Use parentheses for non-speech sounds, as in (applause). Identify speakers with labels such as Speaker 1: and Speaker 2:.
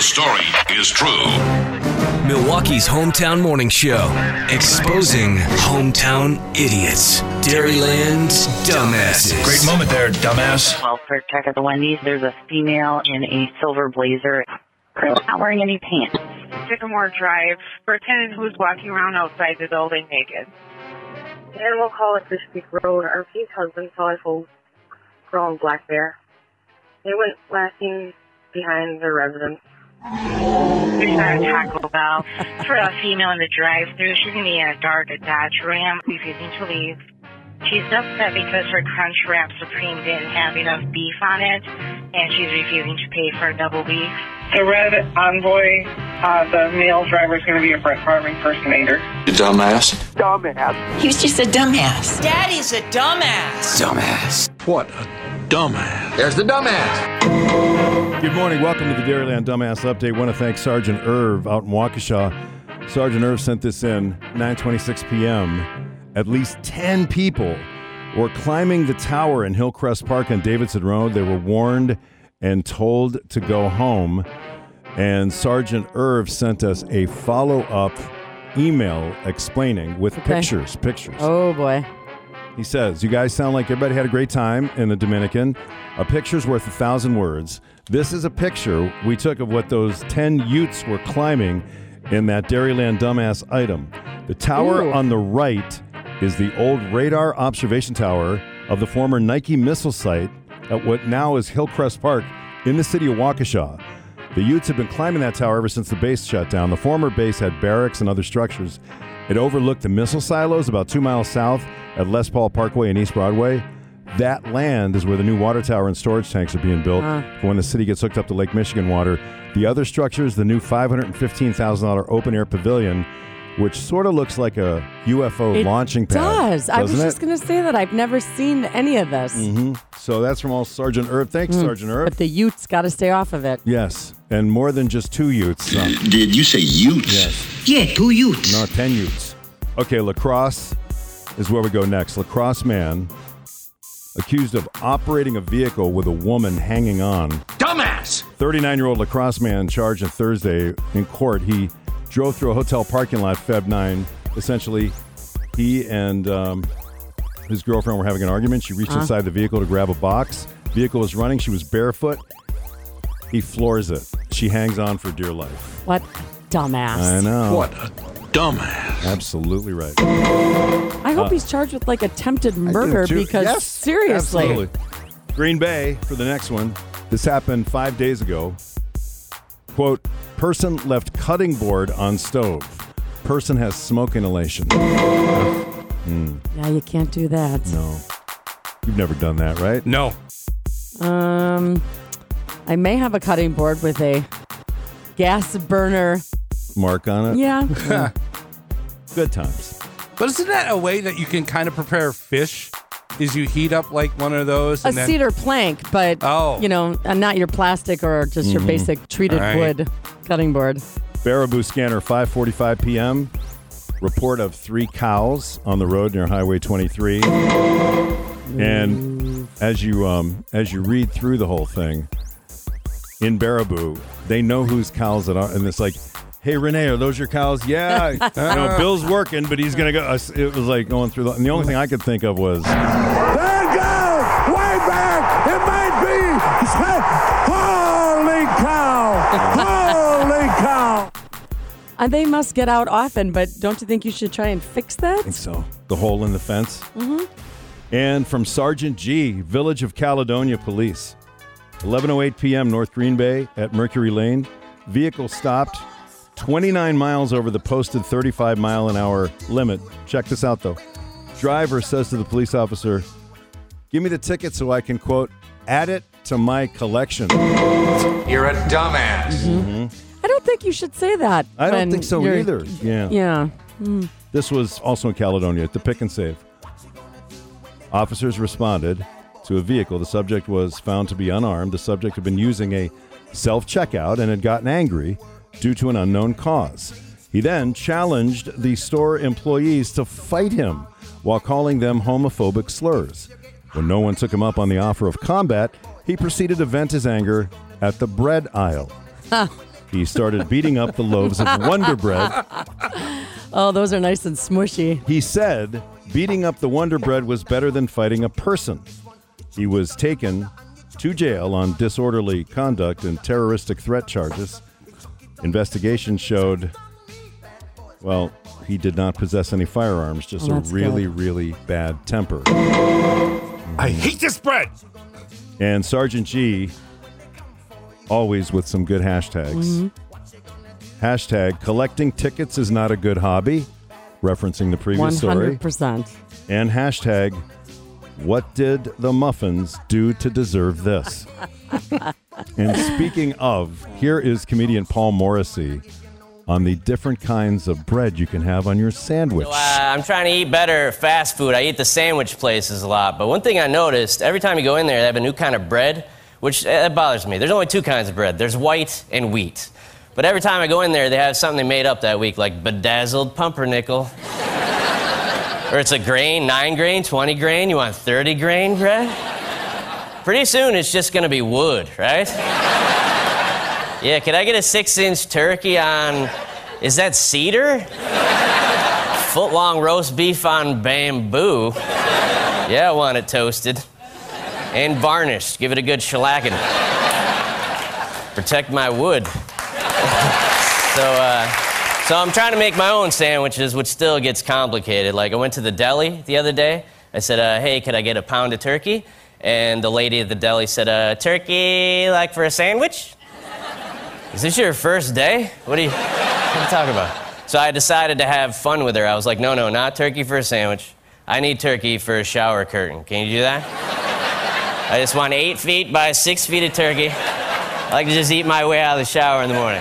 Speaker 1: the story is true.
Speaker 2: Milwaukee's hometown morning show, exposing hometown idiots. Dairyland's dumbasses.
Speaker 3: Great moment there, dumbass.
Speaker 4: Well, for check at the Wendy's, there's a female in a silver blazer, not wearing any pants.
Speaker 5: Sycamore Drive for a tenant who's walking around outside the building naked.
Speaker 6: Animal call at Fish Creek Road. RP's husband saw a full grown black bear. They went lashing behind their residence.
Speaker 5: Not a Taco Bell for a female in the drive-through. She's gonna be in uh, dark Dodge Ram, refusing to leave. She's upset because her Crunch Wrap Supreme didn't have enough beef on it, and she's refusing to pay for a double beef.
Speaker 7: The red envoy, uh, the male driver is going to be a Brett Favre impersonator.
Speaker 3: You dumbass.
Speaker 8: He was just a dumbass.
Speaker 9: Daddy's a dumbass.
Speaker 2: Dumbass.
Speaker 3: What a dumbass.
Speaker 10: There's the dumbass.
Speaker 11: Good morning. Welcome to the Dairyland Dumbass Update. Want to thank Sergeant Irv out in Waukesha. Sergeant Irv sent this in 9:26 p.m. At least 10 people were climbing the tower in Hillcrest Park on Davidson Road. They were warned and told to go home. And Sergeant Irv sent us a follow-up email explaining with pictures, pictures.
Speaker 12: Oh boy.
Speaker 11: He says, You guys sound like everybody had a great time in the Dominican. A picture's worth a thousand words. This is a picture we took of what those 10 Utes were climbing in that Dairyland dumbass item. The tower
Speaker 12: Ooh.
Speaker 11: on the right is the old radar observation tower of the former Nike missile site at what now is Hillcrest Park in the city of Waukesha. The Utes have been climbing that tower ever since the base shut down. The former base had barracks and other structures. It overlooked the missile silos about two miles south at Les Paul Parkway and East Broadway. That land is where the new water tower and storage tanks are being built for when the city gets hooked up to Lake Michigan water. The other structure is the new $515,000 open air pavilion, which sort of looks like a UFO
Speaker 12: It
Speaker 11: launching pad.
Speaker 12: It does. I was
Speaker 11: doesn't
Speaker 12: just going to say that. I've never seen any of this.
Speaker 11: hmm So that's from all Sergeant Irv. Thanks, Sergeant Irv.
Speaker 12: But the Utes got to stay off of it.
Speaker 11: Yes, and more than just two Utes. Um,
Speaker 3: Did you say Utes?
Speaker 11: yes.
Speaker 9: Yeah, two Utes.
Speaker 11: No, 10 Utes. Okay, La Crosse is where we go next. La Crosse man accused of operating a vehicle with a woman hanging on.
Speaker 10: Dumbass.
Speaker 11: 39 year old La Crosse man charged on Thursday in court. He drove through a hotel parking lot, Feb 9. Essentially, he and um, his girlfriend were having an argument. She reached inside the vehicle to grab a box. Vehicle was running. She was barefoot. He floors it. She hangs on for dear life.
Speaker 12: What dumbass.
Speaker 11: I know.
Speaker 3: What a dumbass.
Speaker 11: Absolutely right.
Speaker 12: I hope he's charged with like attempted murder because
Speaker 11: Yes,
Speaker 12: seriously.
Speaker 11: absolutely. Green Bay for the next one. This happened five days ago. Quote: Person left cutting board on stove. Person has smoke inhalation. (sighs)
Speaker 12: Yeah, you can't do that.
Speaker 11: No, you've never done that, right?
Speaker 2: No.
Speaker 12: Um, I may have a cutting board with a gas burner.
Speaker 11: Mark on it.
Speaker 12: Yeah. (laughs)
Speaker 11: Good times.
Speaker 13: But isn't that a way that you can kind of prepare fish? Is you heat up like one of those
Speaker 12: a
Speaker 13: then
Speaker 12: cedar plank, but
Speaker 13: Oh.
Speaker 12: you know, uh, not your plastic or just your basic treated
Speaker 13: All right.
Speaker 12: wood cutting board.
Speaker 11: Baraboo scanner 5:45 p.m. Report of three cows on the road near Highway 23. And as you um, as you read through the whole thing, in Baraboo, they know whose cows it are, and it's like, "Hey, Renee, are those your cows?" Yeah, (laughs) you know, Bill's working, but he's gonna go. uh, It was like going through the, and the only thing I could think of was,
Speaker 10: There go! Way back! It might be!
Speaker 12: And they must get out often, but don't you think you should try and fix that?
Speaker 11: I think so, the hole in the fence. Mm-hmm. And from Sergeant G, Village of Caledonia Police. 11:08 p.m. North Green Bay at Mercury Lane. Vehicle stopped 29 miles over the posted 35 mile an hour limit. Check this out though. Driver says to the police officer, "Give me the ticket so I can quote add it to my collection."
Speaker 10: You're a dumbass.
Speaker 12: I don't think you should say that.
Speaker 11: I don't think so either. Yeah.
Speaker 12: Yeah. Hmm.
Speaker 11: This was also in Caledonia at the Pick and Save. Officers responded to a vehicle. The subject was found to be unarmed. The subject had been using a self checkout and had gotten angry due to an unknown cause. He then challenged the store employees to fight him while calling them homophobic slurs. When no one took him up on the offer of combat, he proceeded to vent his anger at the bread aisle. (laughs) he started beating up the loaves of Wonder Bread.
Speaker 12: Oh, those are nice and smushy.
Speaker 11: He said beating up the Wonder Bread was better than fighting a person. He was taken to jail on disorderly conduct and terroristic threat charges. Investigation showed, well, he did not possess any firearms, just
Speaker 12: Oh,
Speaker 11: a really,
Speaker 12: good.
Speaker 11: really bad temper.
Speaker 13: I hate this bread.
Speaker 11: And Sergeant G, always with some good hashtags. Hashtag collecting tickets is not a good hobby, referencing the previous story.
Speaker 12: 100%.
Speaker 11: And hashtag what did the muffins do to deserve this? (laughs) and speaking of, here is comedian Paul Morrissey on the different kinds of bread you can have on your sandwich.
Speaker 1: Uh, I'm trying to eat better fast food. I eat the sandwich places a lot. But one thing I noticed every time you go in there, they have a new kind of bread, which uh, that bothers me. There's only two kinds of bread there's white and wheat. But every time I go in there, they have something they made up that week, like bedazzled pumpernickel. (laughs) or it's a grain, 9 grain, 20 grain. You want 30 grain bread? Pretty soon, it's just gonna be wood, right? Yeah, can I get a six inch turkey on, is that cedar? Foot long roast beef on bamboo. Yeah, I want it toasted. And varnished. Give it a good shellacking. Protect my wood. so, uh, so I'm trying to make my own sandwiches, which still gets complicated. Like, I went to the deli the other day. I said, uh, hey, could I get a pound of turkey? And the lady at the deli said, uh, turkey like for a sandwich? Is this your first day? What are you, what are you talking about? So I decided to have fun with her. I was like, no, no, not turkey for a sandwich. I need turkey for a shower curtain. Can you do that? I just want eight feet by six feet of turkey. I like to just eat my way out of the shower in the morning.